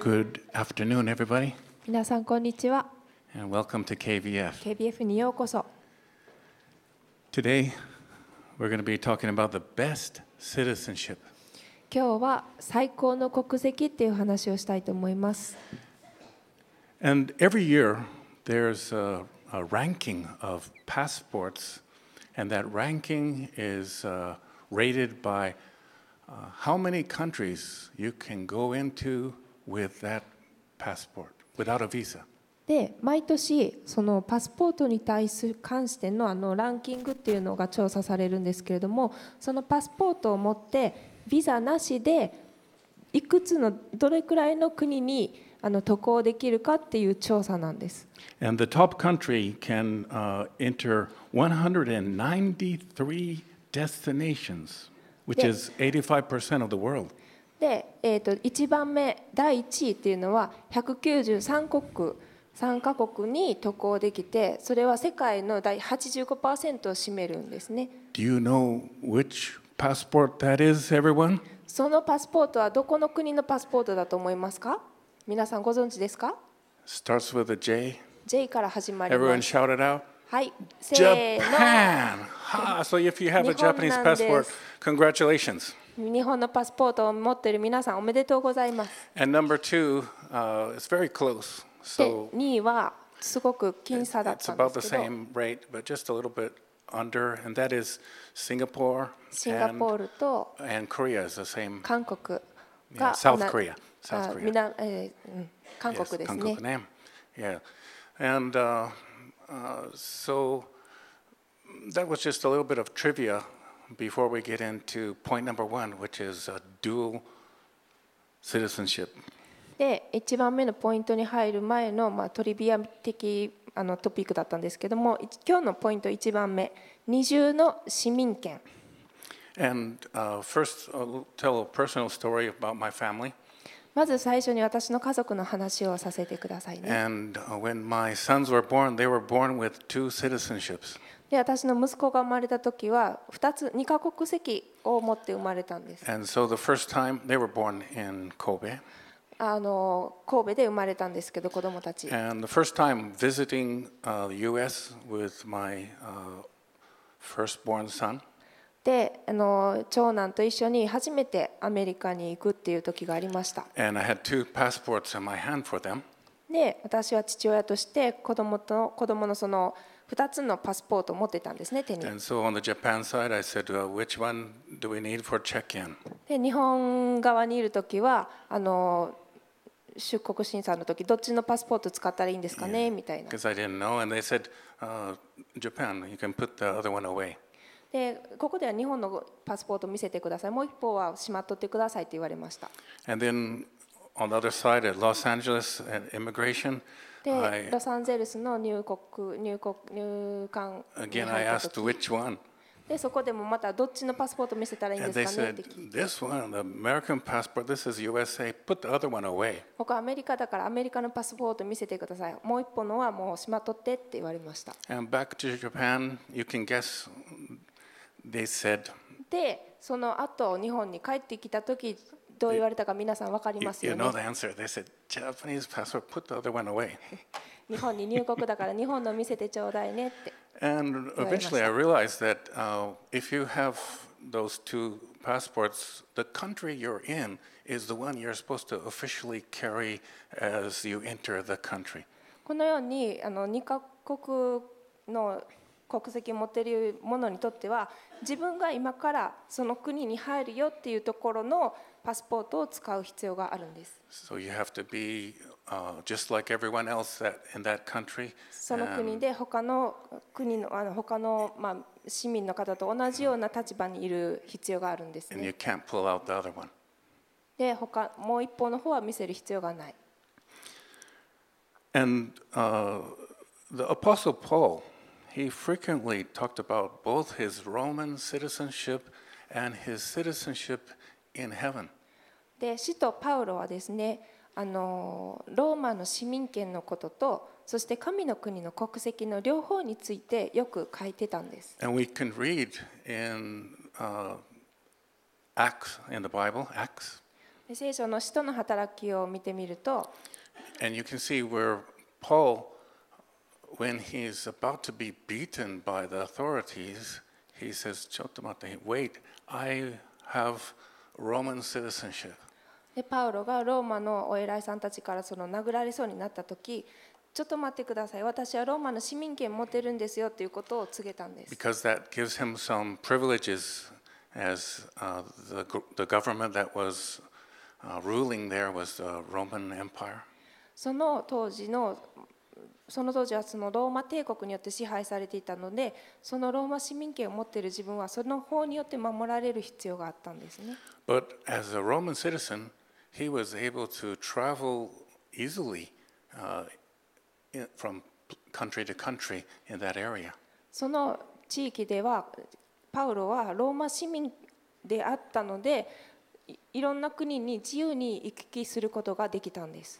Good afternoon, everybody, 皆さんこんにちは and welcome to KVF. KBF にようこそ Today, we're going to be talking about the best citizenship. 今日は最高の国籍っていう話をしたいと思います And every year, there's a, a ranking of passports, and that ranking is uh, rated by uh, how many countries you can go into with that passport without a visa. で毎年そのパスポートに対する関してのあのランキングっていうのが調査されるんですけれどもそのパスポートを持ってビザなしでいくつのどれくらいの国にあの渡航できるかっていう調査なんです。And the top country can uh, enter 193 destinations, which is 85% of the world. で、えー、と1番目第1位っていうのは193国3カ国に渡航できてそれは世界の第85%を占めるんですね Do you know which passport that is, everyone? そのパスポートはどこの国のパスポートだと思いますか皆さんご存知ですか Starts with a J. J から始まり Everyone ます shout it out. はいせー Japan! Ha! So if you have a Japanese passport, congratulations. の日本のパスポートを持っている皆さんおめでとうございます And number two, uh, it's very close. で So 2位はすごく僅差だっ it's たんで about the すけど same rate, but just a little bit under, and that is Singapore シンガポー and, ルと and Korea is the same. 韓国 Yeah, が South な Korea. South あ Korea. 韓 Yes, 国です Hankoku ね。ne. Yeah. And uh, uh, so that was just a little bit of trivia before we get into point number one, which is uh, dual citizenship. で1番目のポイントに入る前の、まあ、トリビア的あのトピックだったんですけどもい今日のポイント1番目二重の市民権 And uh, first, I'll tell a personal story about my family. まず最初に私の家族の話をさせてくださいね And uh, when my sons were born, they were born with two citizenships. 私の息子が生まれた時は2つ2カ国籍を持って生まれたんです。So、神戸あの神戸で生まれたんですけど子供たち。Visiting, uh, my, uh, であの長男と一緒に初めてアメリカに行くっていう時がありました。で私は父親として子供と子供のその2つのパスポート持ってたんですね、で、日本側にいる時はあの、出国審査の時、どっちのパスポート使ったらいいんですかね、みたいな。でここでは日本のパスポート見せてください。もう一方はしまっとってくださいと言われました。で、ロサンゼルスの入国入国入管入 Again, I asked which one? でそこでもまたどっちのパスポート見せたらいいんですかねってはアメリカだからアメリカのパスポート見せてください。もう一本のはもうしまとってって言われました。でその後日本に帰ってきた時どう言われたか皆さん分かり you, ます you よ know ね the answer. They said, Japanese passport, put the other one away. 日本に入国だから日本の見せてちょうだいねって And eventually I realized that uh, if you have those two passports, the country you're in is the one you're supposed to officially carry as you enter the country. このようにあの2カ国の国籍を持っている者にとっては自分が今からその国に入るよっていうところのパスポートを使う必要があるんです So you have to be uh, just like everyone else that, in that country. その国で他の国のあの他のまあ市民の方と同じような立場にいる必要があるんです And you ね。can't pull out the other one. で他もう一方の方は見せる必要がない。And uh, the Apostle Paul, he frequently talked about both his Roman citizenship and his citizenship in heaven. で使徒パウロはですねあのローマの市民権のこととそして神の国の国籍の両方についてよく書いてたんです。And we can read in uh, Acts in the Bible, Acts, で聖書の使徒の働きを見てみると And you can see where Paul, when he's about to be beaten by the authorities, he says, "Chotomate, wait, I have Roman citizenship. でパウロがローマのお偉いさんたちからその殴られそうになった時ちょっと待ってください私はローマの市民権持ってるんですよということを告げたんです。その当時のその当時はそのローマ帝国によって支配されていたのでそのローマ市民権を持っている自分はその法によって守られる必要があったんですね But as a Roman citizen, he was able to travel easily uh, from country to country in that area. その地域ではパウロはローマ市民であったのでいいろんな国に自由に行き来することができたんです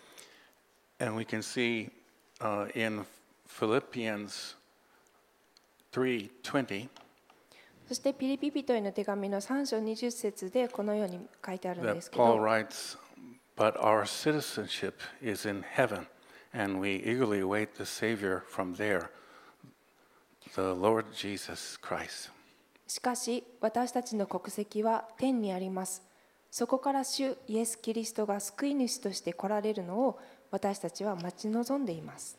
And we can see in Philippians 3:20. そしてピリピ人への手紙の3章20節でこのように書いてあるんですけど。しかし私たちの国籍は天にあります。そこから主イエス・キリストが救い主として来られるのを私たちは待ち望んでいます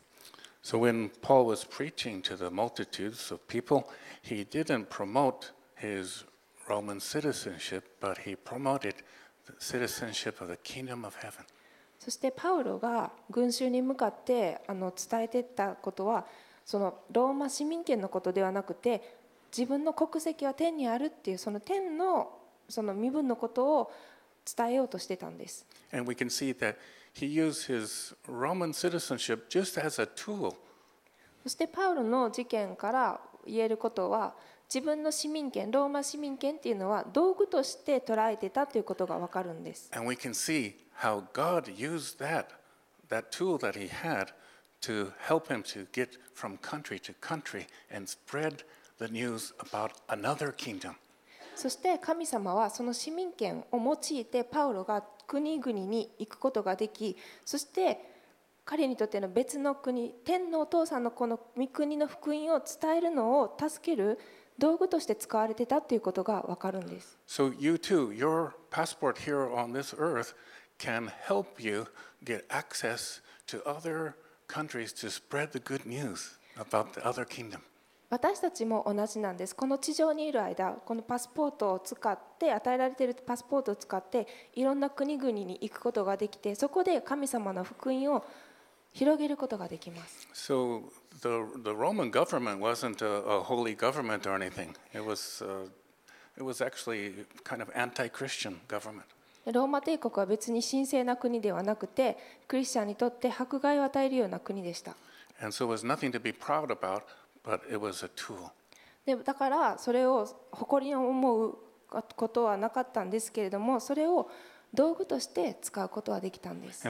So when Paul was preaching to the multitudes of people, he didn't promote his Roman citizenship, but he promoted the citizenship of the kingdom of heaven. そしてパウロが群衆に向かってあの伝えていったことはそのローマ市民権のことではなくて自分の国籍は天にあるっていうその天のその身分のことを伝えようとしてたんです。And we can see that he used his Roman citizenship just as a tool そしてパウロの事件から言えることは自分の市民権ローマ市民権っていうのは道具として捉えてたということがわかるんです。 And we can see how God used that, that tool that he had to help him to get from country to country and spread the news about another kingdom. そして神様はその市民権を用いてパウロが国々に行くことができそして彼にとっての別の国天のお父さんのこの御国の福音を伝えるのを助ける道具として使われてたということがわかるんです。So you too, your passport here on this earth can help you get access to other countries to spread the good news about the other kingdom. 私たちも同じなんですこの地上にいる間このパスポートを使って与えられているパスポートを使っていろんな国々に行くことができてそこで神様の福音を広げることができます So the, the Roman government wasn't a, a holy government or anything. It was, uh, it was actually kind of anti-Christian government. ローマ帝国は別に神聖な国ではなくてクリスチャンにとって迫害を与えるような国でした And so it was nothing to be proud about, だからそれを誇りに思うことはなかったんですけれどもそれを道具として使うことはできたんです。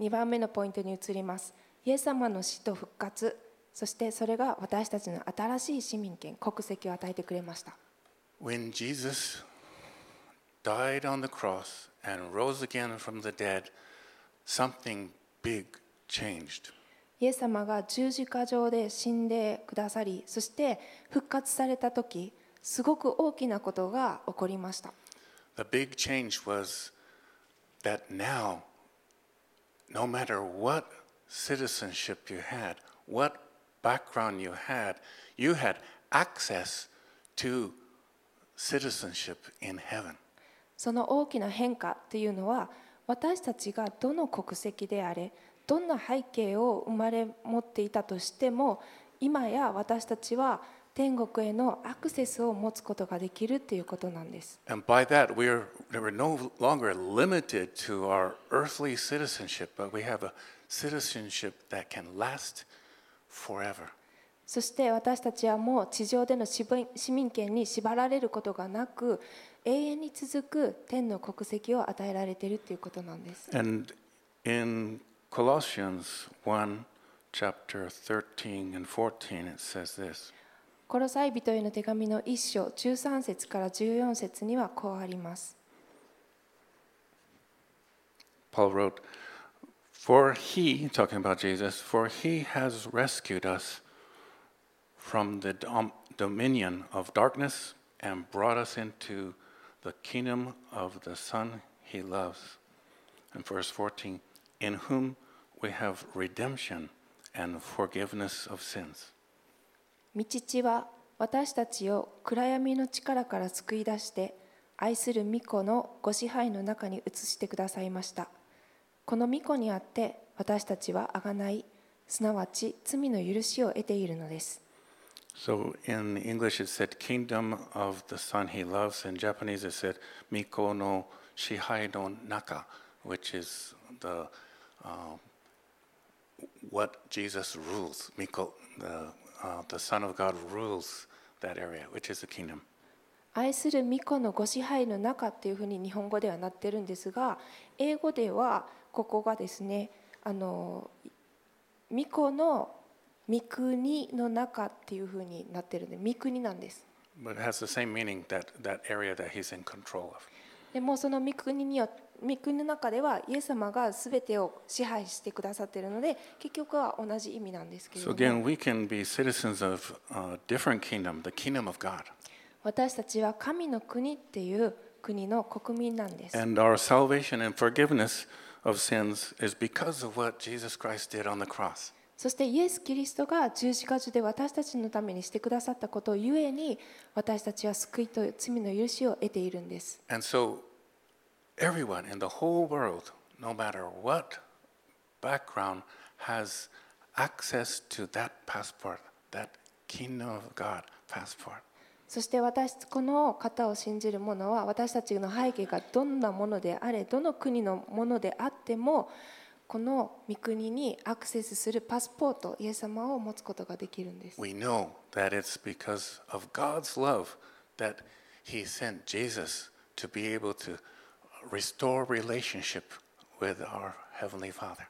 2番目のポイントに移ります。イエス様の死と復活そしてそれが私たちの新しい市民権国籍を与えてくれました。Something big changed. イエス様が十字架上で死んでくださりそして復活された時すごく大きなことが起こりました The big change was that now, no matter what citizenship you had, what background you had, you had access to citizenship in heaven. その大きな変化っていうのは私たちがどの国籍であれどんな背景を生まれ持っていたとしても今や私たちは天国へのアクセスを持つことができるということなんです。そして私たちはもう地上での市民権に縛られることがなく、永遠に続く天の国籍を与えられているということなんです。And in Colossians 1, chapter 13 and 14, it says this ココロサイ人への手紙の1章13節から14節にはこうあります。Paul wrote, For he, talking about Jesus, for he has rescued us from the dom- dominion of darkness and brought us into the kingdom of the Son he loves. And verse 14, in whom we have redemption and forgiveness of sins. 御父は私たちを暗闇の力から救い出して愛する御子のご支配の中に移してくださいましたこの御子にあって私たちは贖いすなわち罪の許しを得ているのです So in English it said kingdom of the son he loves. In Japanese it said Miko no Shihai no Naka, which is the uh, what Jesus rules. Miko, the uh, the Son of God rules that area, which is the kingdom. 愛する御子のご支配の中っていうふうに日本語ではなってるんですが英語ではここがですねあの御子の 御国の中っていうふうになってるんで、御国なんです。でもその御国によ御国の中では、イエス様がすべてを支配してくださってるので、結局は同じ意味なんですけれども。私たちは神の国っていう国の国民なんです。And our salvation and forgiveness of sins is because of what Jesus Christ did on the cross. そしてイエス・キリストが十字架上で私たちのためにしてくださったことをゆえに私たちは救いと罪の許しを得ているんです。そして私この方を信じる者は私たちの背景がどんなものであれどの国のものであってもこの御国にアクセスするパスポートイエス様を持つことができるんです We know that it's because of God's love that He sent Jesus to be able to restore relationship with our Heavenly Father.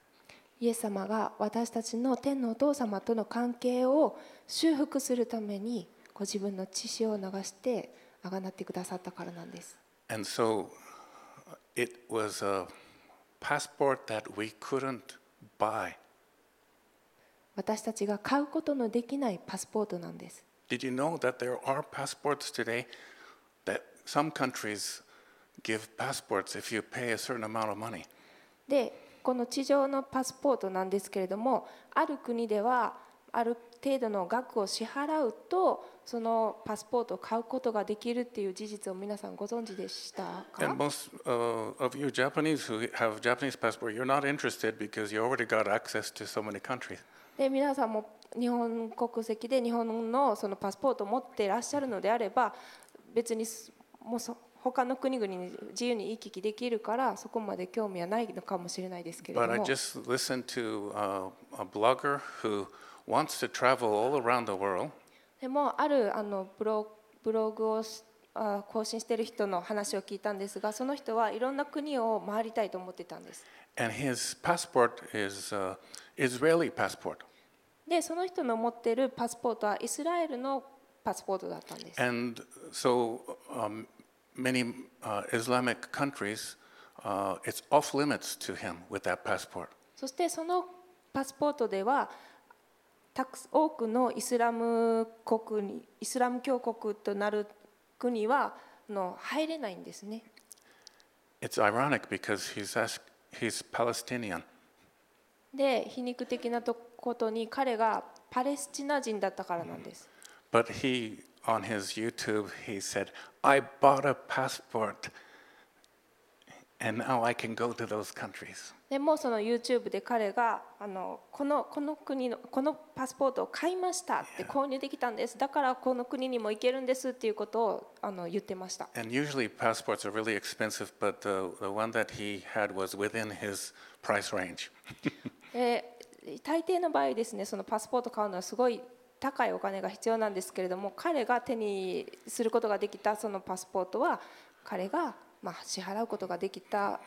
イエス様が私たちの天のお父様との関係を修復するためにご自分の血潮を流してあがなってくださったからなんです And so it was a passport that we couldn't buy. 私たちが買うことのできないパスポートなんです Did you know that there are passports today that some countries give passports if you pay a certain amount of money? でこの地上のパスポートなんですけれどもある国ではある程度の額を支払うとそのパスポートを買うことができるっていう事実を皆さんご存知でしたか And most uh, of you Japanese who have Japanese passport, you're not interested because you already got access to so many countries. で皆さんも日本国籍で日本のそのパスポートを持っていらっしゃるのであれば別にすもうそ他の国々に自由に行き来できるからそこまで興味はないのかもしれないですけれど But I も just listened to uh, a blogger who wants to travel all around the world. でもあるあのブロブログをしあ更新している人の話を聞いたんですがその人はいろんな国を回りたいと思ってたんです And his passport is uh, Israeli passport. でその人の持っているパスポートはイスラエルのパスポートだったんです And so um, many uh, Islamic countries, uh, it's off limits to him with that passport. そしてそのパスポートではたく多くのイスラム国にイスラム教国となる国はあの入れないんですね It's ironic because he's, asked, he's Palestinian. で皮肉的なとことに彼がパレスチナ人だったからなんです But he, on his YouTube, he said, I bought a passport and now I can go to those countries. でもその YouTube で彼があのこのこの国のこのパスポートを買いましたって購入できたんですだからこの国にも行けるんですっていうことをあの言ってました And usually passports are really expensive, but the, the one that he had was within his price range. で大抵の場合ですねそのパスポート買うのはすごい高いお金が必要なんですけれども彼が手にすることができたそのパスポートは彼がまあ支払うことができた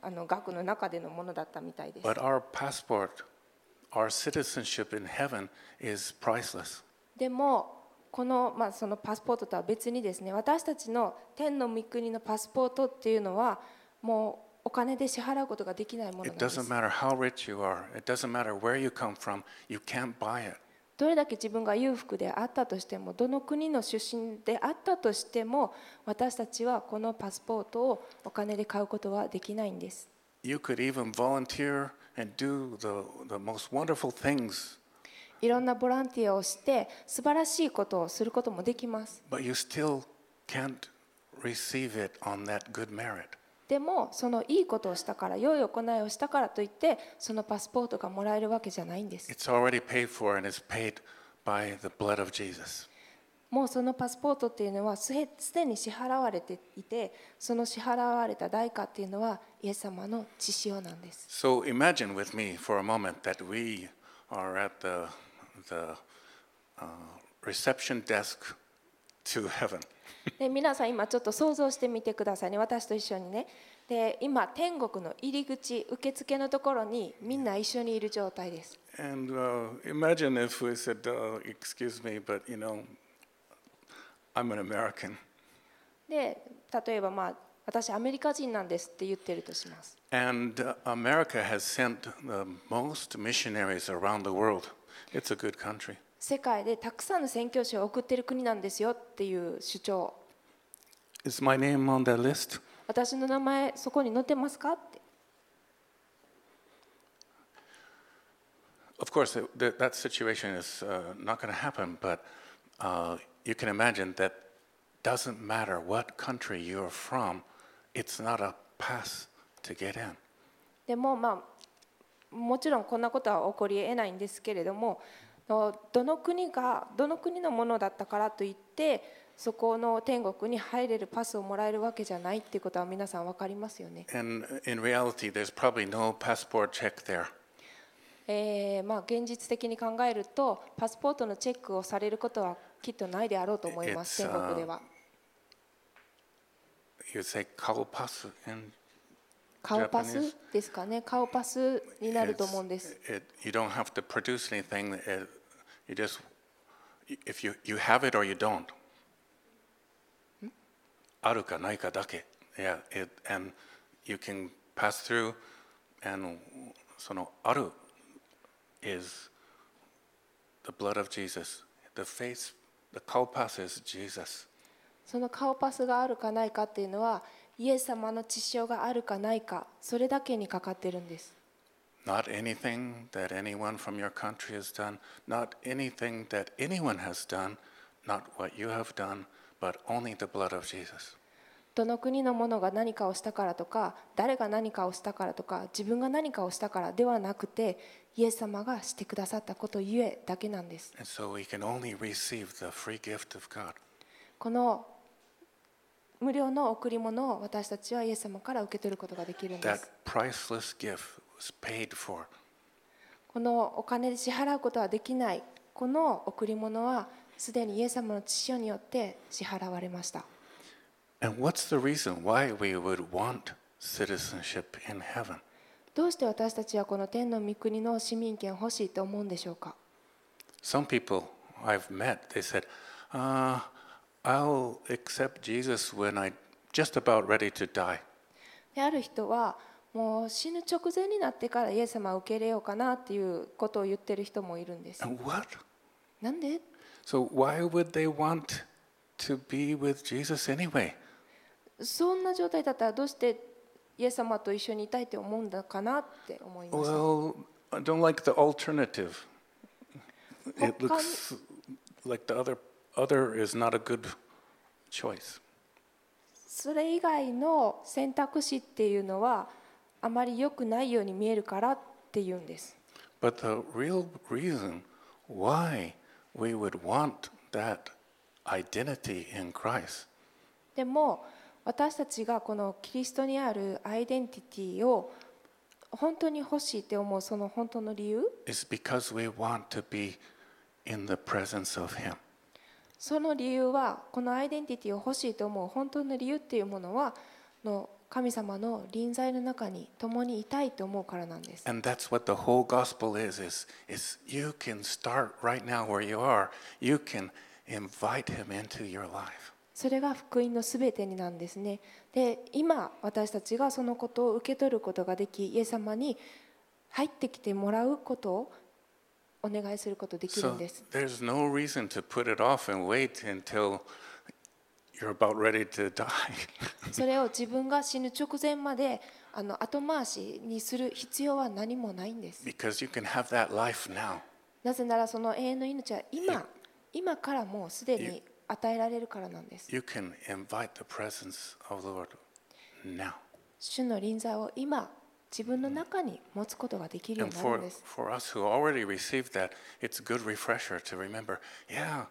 あの額の中でのものだったみたいです But our passport, our citizenship in heaven is priceless. でもこの,、まあそのパスポートとは別にですね私たちの天の御国のパスポートっていうのはもうお金で支払うことができないものなん It で doesn't す matter how rich you are, it doesn't matter where you come from, you can't buy it. どれだけ自分が裕福であったとしてもどの国の出身であったとしても私たちはこのパスポートをお金で買うことはできないんです You could even volunteer and do the, the most wonderful things, いろんなボランティアをして素晴らしいことをすることもできます but you still can't receive it on that good merit. でもそのいいことをしたから良い行いをしたからといってそのパスポートがもらえるわけじゃないんです It's already paid for and it's paid by the blood of Jesus. もうそのパスポートっていうのはすすでに支払われていてその支払われた代価っていうのはイエス様の血潮なんです So imagine with me for a moment that we are at the, the uh, reception desk to heaven. で皆さん今ちょっと想像してみてくださいね私と一緒にねで今天国の入り口受付のところにみんな一緒にいる状態です And uh, imagine if we said, uh, excuse me, but you know, I'm an American. で例えばまあ私アメリカ人なんですって言ってるとします And uh, America has sent the most missionaries around the world. It's a good country. 世界でたくさんの宣教師を送ってる国なんですよっていう主張 Is my name on that list? 私の名前そこに載ってますかって Of course, that, situation is uh, not going to happen, but uh, you can imagine that doesn't matter what country you're from, it's not a pass to get in. でもまあもちろんこんなことは起こりえないんですけれどものどの国がどの国のものだったからといってそこの天国に入れるパスをもらえるわけじゃないっていうことは皆さん分かりますよね。And in reality, there's probably no passport check there. えーまあ、現実的に考えるとパスポートのチェックをされることはきっとないであろうと思います、天国では。You say kao pass in 顔パスですかね顔パスになると思うんです。It, you don't have to produce anything. It, you just, if you, you have it or you don't. あるかないかだけ. Yeah, it, and you can pass through, and そのある is the blood of Jesus. The face, the 顔パス is Jesus. その顔パスがあるかないかっていうのはイエス様の血潮があるかないかそれだけにかかってるんです Not anything that anyone from your country has done, not anything that anyone has done, not what you have done, but only the blood of Jesus. どの国のものが何かをしたからとか誰が何かをしたからとか自分が何かをしたからではなくてイエス様がしてくださったことゆえだけなんです And so we can only receive the free gift of God. この無料の贈り物を私たちはイエス様から受け取ることができるんですこのお金で支払うことはできない。この贈り物はすでにイエス様の父によって支払われました。どうして私たちはこの天の御国の市民権を欲しいと思うんでしょうか？Some people I've met, they said,、uh, I'll accept Jesus when I'm just about ready to die. である人は、もう死ぬ直前になってからイエス様を受け入れようかなっていうことを言ってる人もいるんです?なんで So why would they want to be with Jesus anyway? そんな状態だったらどうしてイエス様と一緒にいたいって思うんだかなって思いました Well, I don't like the alternative. It looks like the other other is not a good choice. それ以外の選択肢っていうのはあまり良くないように見えるからっていうんです But the real reason why we would want that identity in Christ でも私たちがこのキリストにあるアイデンティティを本当に欲しいって思うその本当の理由 is because we want to be in the presence of Him. その理由はこのアイデンティティを欲しいと思う本当の理由っていうものはの神様の臨在の中に共にいたいと思うからなんです And that's what the whole gospel is, is, is you can start right now where you are. You can invite Him into your life. それが福音のすべてになんですねで今私たちがそのことを受け取ることができイエス様に入ってきてもらうことをお願いすることできる So んです there's no reason to put it off and wait until you're about ready to die. それを自分が死ぬ直前まであの後回しにする必要は何もないんです because you can have that life now. なぜならその永遠の命は今今からもうすでに与えられるからなんです You can invite the presence of the Lord now. 主の臨在を今自分の中に持つことができるようになる for, んです for us who already received that, it's a good refresher to remember yeah,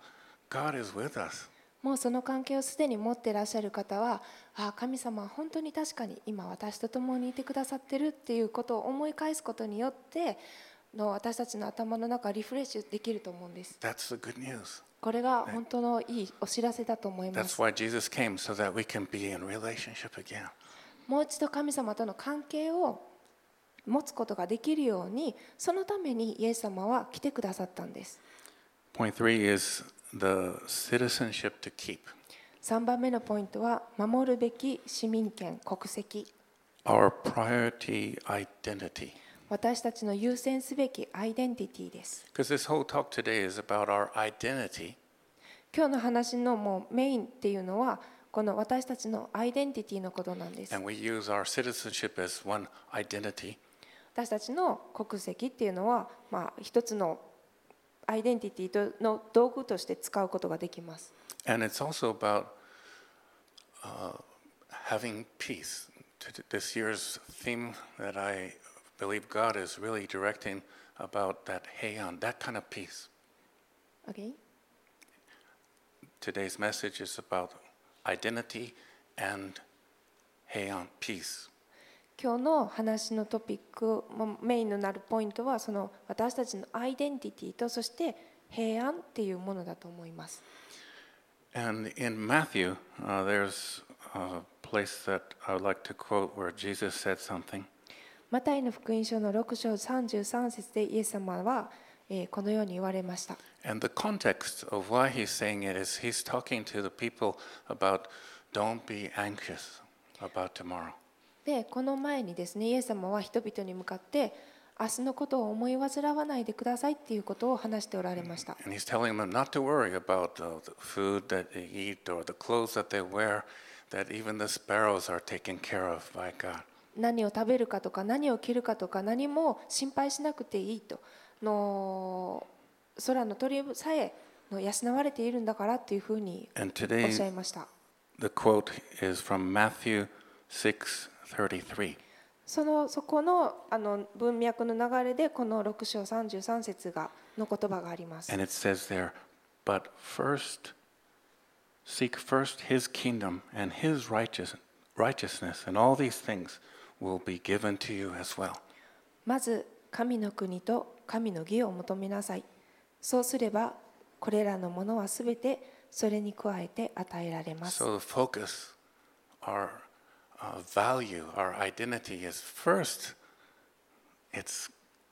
God is with us. もうその関係をすでに持っていらっしゃる方はああ神様は本当に確かに今私と共にいてくださってるっていうことを思い返すことによっての私たちの頭の中をリフレッシュできると思うんです That's the good news. これが本当のいいお知らせだと思いま That's す why Jesus came, so that we can be in relationship again. もう一度神様との関係を持つことができるようにそのためにイエス様は来てくださったんです Point three is the citizenship to keep. 3番目のポイントは守るべき市民権国籍 Our priority identity. 私たちの優先すべきアイデンティティです Because this whole talk today is about our identity 今日の話のもうメインっていうのはこの私たちのアイデンティティのことなんです And we use our citizenship as one identity. 私たちの国籍っていうのは、まあ、一つのアイデンティティとの道具として使うことができます And it's also about uh, having peace. T- This year's theme that I believe God is really directing about that heian, that kind of peace. OK? Today's message is about identity and heian, peace. 今日の話のトピックまあメインのなるポイントはその私たちのアイデンティティとそして平安っていうものだと思います And in Matthew, uh, there's a place that I would like to quote where Jesus said something. マタイの福音書の6章33節でイエス様は、えーこのように言われました And the context of why he's saying it is he's talking to the people about don't be anxious about tomorrow. でこの前にですねイエス様は人々に向かって明日のことを思い煩わないでくださいっていうことを話しておられました。何を食べるかとか何を着るかとか何も心配しなくていいとの空の鳥さえの養われているんだからというふにおっしゃいました。And today, the quote is from Matthew 6, 6:33. そのそこのあの文脈の流れでこの6章33節がの言葉があります And it says there, but first, seek first his kingdom and his righteous, righteousness, and all these things will be given to you as well. まず神の国と神の義を求めなさいそうすればこれらのものはすべてそれに加えて与えられます So the focus, our uh, value, our identity is first, it's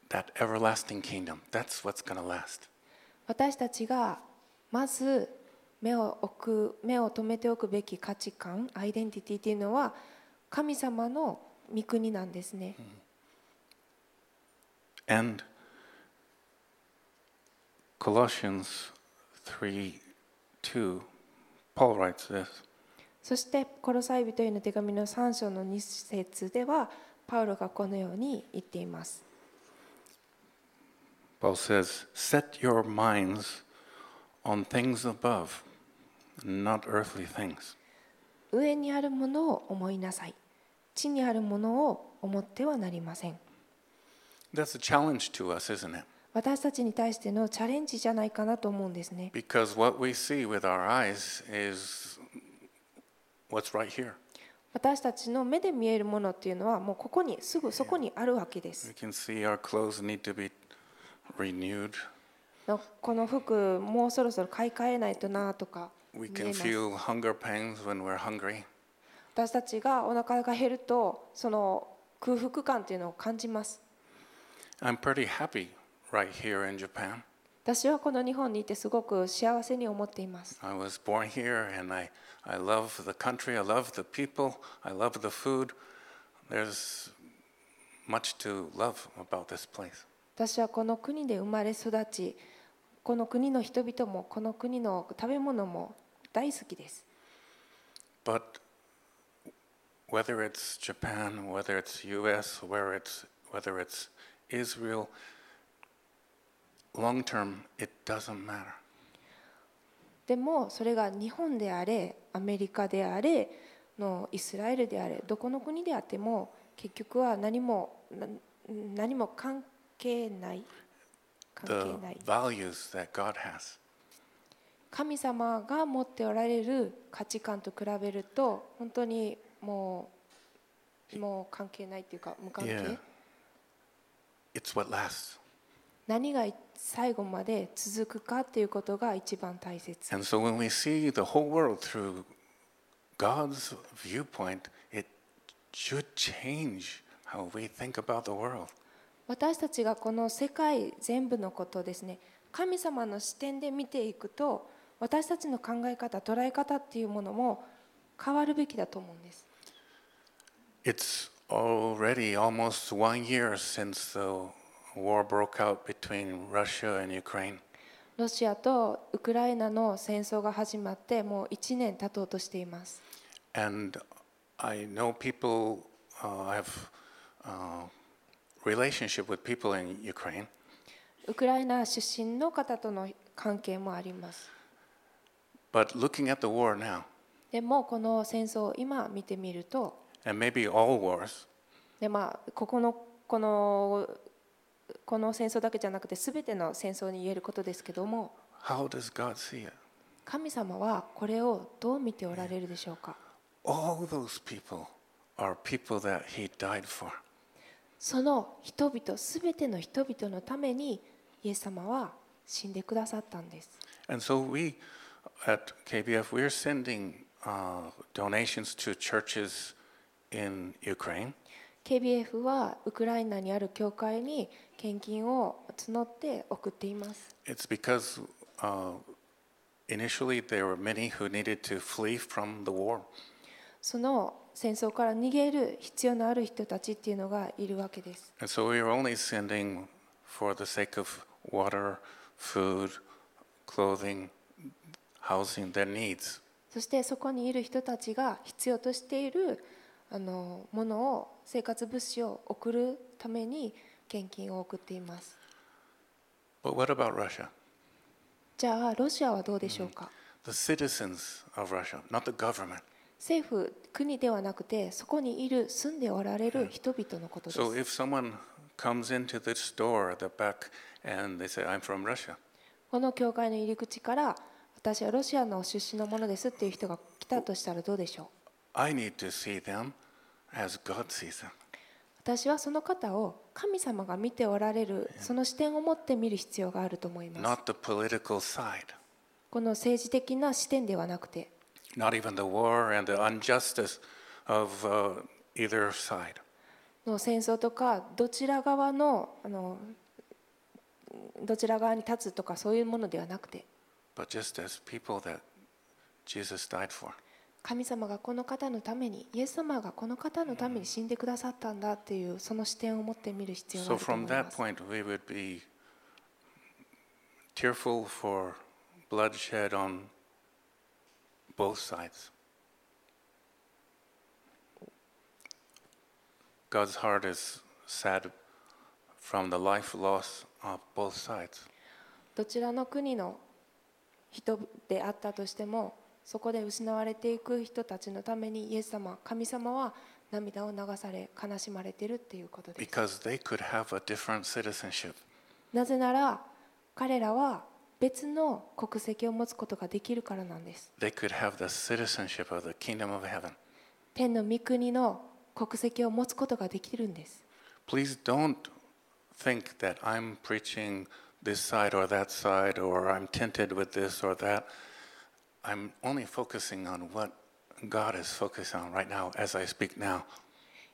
that everlasting kingdom. That's what's going to last. 私たちがまず目を置く目を留めておくべき価値観アイデンティティというのは神様の御国なんですね And Colossians 3 2, Paul writes this. そしてコロサイ人への手紙の3章の2節ではパウロがこのように言っています Paul says, Set your minds on things above, not earthly things. 上にあるものを思いなさい地にあるものを思ってはなりません That's a challenge to us, isn't it? 私たちに対してのチャレンジじゃないかなと思うんですね Because what we see with our eyes is 私たちの目で見えるものっていうのはもうここにすぐそこにあるわけです。この服もうそろそろ買い替えないとなとか見えない。私たちがお腹が減るとその空腹感っていうのを感じます。I'm pretty happy right here in Japan. 私はこの日本にいてすごく幸せに思っています。I was born here and I, I love the country, I love the people, I love the food. There's much to love about this place. 私はこの国で生まれ育ち、この国の人々もこの国の食べ物も大好きです。But whether it's Japan, whether it's US, whether it's, whether it's Israel, long term, it doesn't matter. でもそれが日本であれアメリカであれのイスラエルであれどこの国であっても結局は何もな何も関係ない関係ない values that God has. 神様が持っておられる価値観と比べると本当にもうもう関係ないっていうか無関係、Yeah. It's what lasts. 何が最後まで続くかということが一番大切。そして、私たちが世界全部のことをの世界全部のことですね、神様の視点で見ていくと、私たちの考え方、捉え方っていうものも変わるべきだと思うんです。ロシアとウクライナの戦争が始まってもう一年経とうとしています。ウクライナ出身の方との関係もあります。But looking at the war now, でもこの戦争を今見てみると、and maybe all wars, でまあここのこのこの戦争だけじゃなくて全ての戦争に言えることですけども how does God see it? 神様はこれをどう見ておられるでしょうか All those people are people that He died for. その人々全ての人々のためにイエス様は死んでくださったんです And so we at KBF, we're sending uh, donations to churches in Ukraine. KBF はウクライナにある教会に献金を募って送っています It's because uh, initially there were many who needed to flee from the war. その戦争から逃げる必要のある人たちっていうのがいるわけです And so we were only sending for the sake of water, food, clothing, housing, their needs. そしてそこにいる人たちが必要としているあのものを生活物資を送るために献金を送っています。じゃあロシアはどうでしょうか、政府、国ではなくて、そこにいる、住んでおられる人々のことです。この教会の入り口から、私はロシアの出身のものですっていう人が来たとしたらどうでしょう？私はその方を神様が見ておられるその視点を持って見る必要があると思います。この政治的な視点ではなくて、戦争とかどちら側の,あのどちら側に立つとかそういうものではなくて、神様がこの方のためにイエス様がこの方のために死んでくださったんだっていうその視点を持って見る必要が So あると思 from い that ます。point, we would be tearful for bloodshed on both sides. God's heart is sad from the life loss of both sides. どちらの国の人であったとしてもそこで失われていく人たちのためにイエス様神様は涙を流され悲しまれているっていうことです.なぜなら彼らは別の国籍を持つことができるからなんです.天の御国の国籍を持つことができるんです Please don't think that I'm preaching this side or that side or I'm tinted with this or that. I'm only focusing on what God is focusing on right now as I speak now.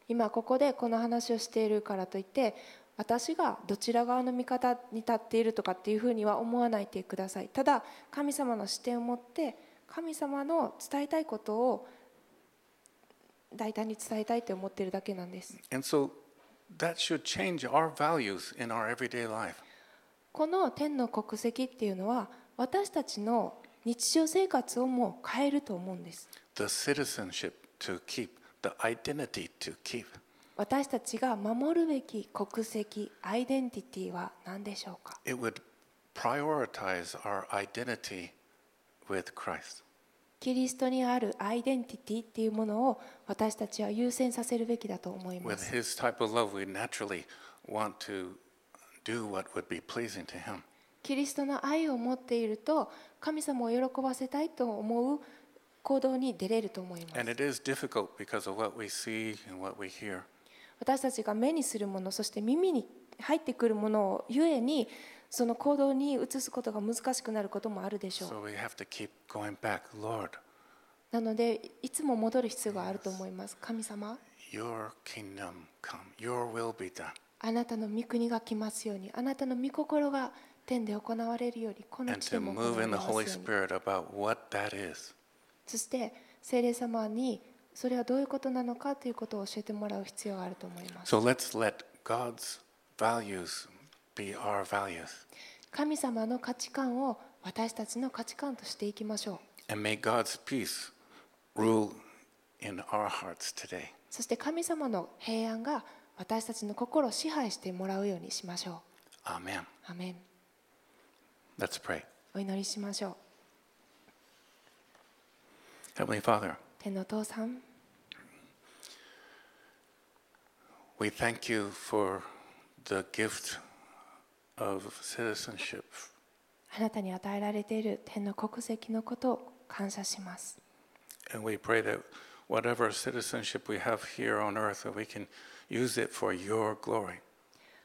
今ここでこの話をしているからといって私がどちら側の味方に立っているとかっていうふうには思わないでくださいただ神様の視点を持って神様の伝えたいことを大胆に伝えたいと思っているだけなんです And so that should change our values in our everyday life. この天の国籍っていうのは私たちの日常生活をもう変えると思うんです The citizenship to keep, the identity to keep. 私たちが守るべき国籍アイデンティティは何でしょうか It would prioritize our identity with Christ. キリストにあるアイデンティティっていうものを私たちは優先させるべきだと思いま With す His type of love, we naturally want to do what would be pleasing to Him. キリストの愛を持っていると神様を喜ばせたいと思う行動に出れると思います.私たちが目にするものそして耳に入ってくるものをゆえにその行動に移すことが難しくなることもあるでしょう。So なのでいつも戻る必要があると思います。神様.あなたの御国が来ますように。あなたの御心が天で行われるようにこの And 地で to も行 move われ in ま the すよう Holy に Spirit about what that is. そして聖霊様にそれはどういうことなのかということを教えてもらう必要があると思います So let's let God's values be our values. 神様の価値観を私たちの価値観としていきましょう And may God's peace rule in our hearts today. そして神様の平安が私たちの心を支配してもらうようにしましょ Amen. うアメン Let's pray. お祈りしましょう Heavenly Father, 天のお父さん we thank you for the gift of citizenship. あなたに与えられている天の国籍のことを感謝します And we pray that whatever citizenship we have here on earth, that we can use it for your glory.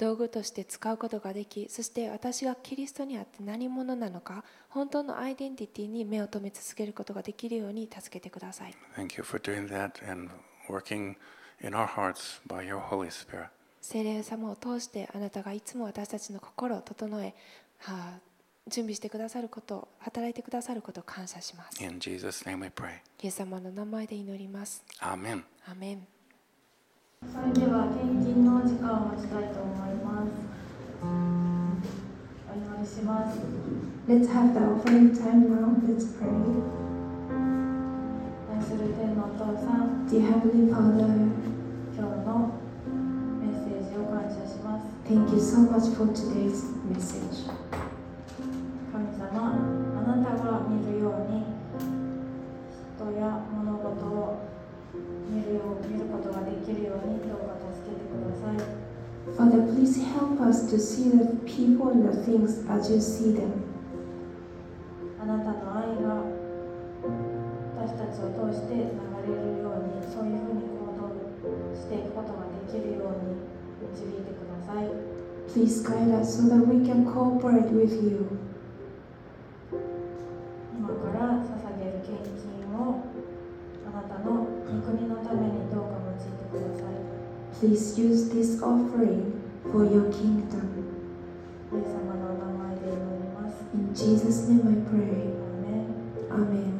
道具として使うことができそして私がキリストにあって何者なのか本当のアイデンティティに目を留め続けることができるように助けてください Thank you for doing that and working in our hearts by your Holy Spirit. 聖霊様を通してあなたがいつも私たちの心を整え、はあ準備してくださること働いてくださることを感謝します In Jesus' name we pray. イエス様の名前で祈ります Amen. アーメンそれでは献金の時間を持ちたいと思います。お祈りします。 Let's have the offering time now. Let's pray. 愛する天のお父さん、 Dear Heavenly Father, 今日のメッセージを感謝します。 thank you so much for today's message. 見るよう見ることができるようにどうか助けてください。Father, please help us to see the people and the things as you see them. あなたの愛が私たちを通して流れるようにそういうふうに行動していくことができるように導いてください。Please guide us so that we can cooperate with you. Please use this offering for your kingdom. イエス様のお名前で祈ります。In Jesus' name I pray. アーメン Amen.「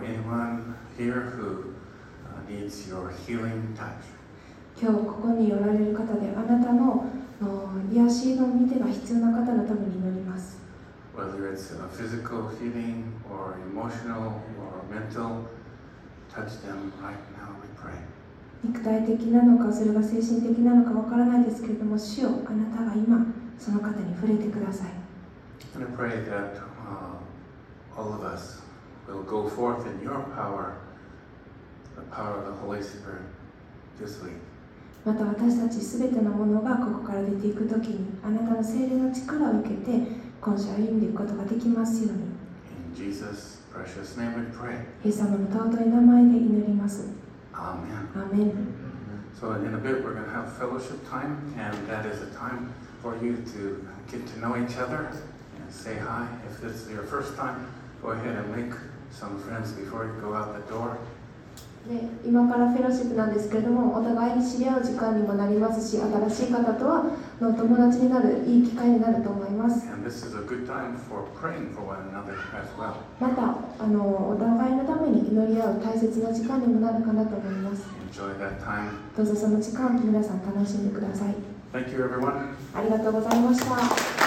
for anyone here who uh, needs your healing touch. 今日ここにおられる方であなたのの癒しの御手が必要な方のために祈ります Whether it's a physical healing or emotional or mental, touch them right now, we pray. 肉体的なのかそれが精神的なのかわからないですけれども主よあなたが今その方に触れてください And I pray that uh, all of us will go forth in your power, the power of the Holy Spirit this week. また私たちすべてのものがここから出ていくときにあなたの精霊の力を受けて今週歩んでいくことができますように In Jesus' precious name we pray. イエス様の尊い名前で祈ります Amen. アーメン So in a bit we're going to have fellowship time, and that is a time for you to get to know each other and say hi. If this is your first time, go ahead and make some friends before you go out the door. で今からフェローシップなんですけれどもお互いに知り合う時間にもなりますし新しい方とはの友達になるいい機会になると思います And this is a good time for praying for one another as well. またあのお互いのために祈り合う大切な時間にもなるかなと思います Enjoy that time. どうぞその時間皆さん楽しんでください Thank you, everyone. ありがとうございました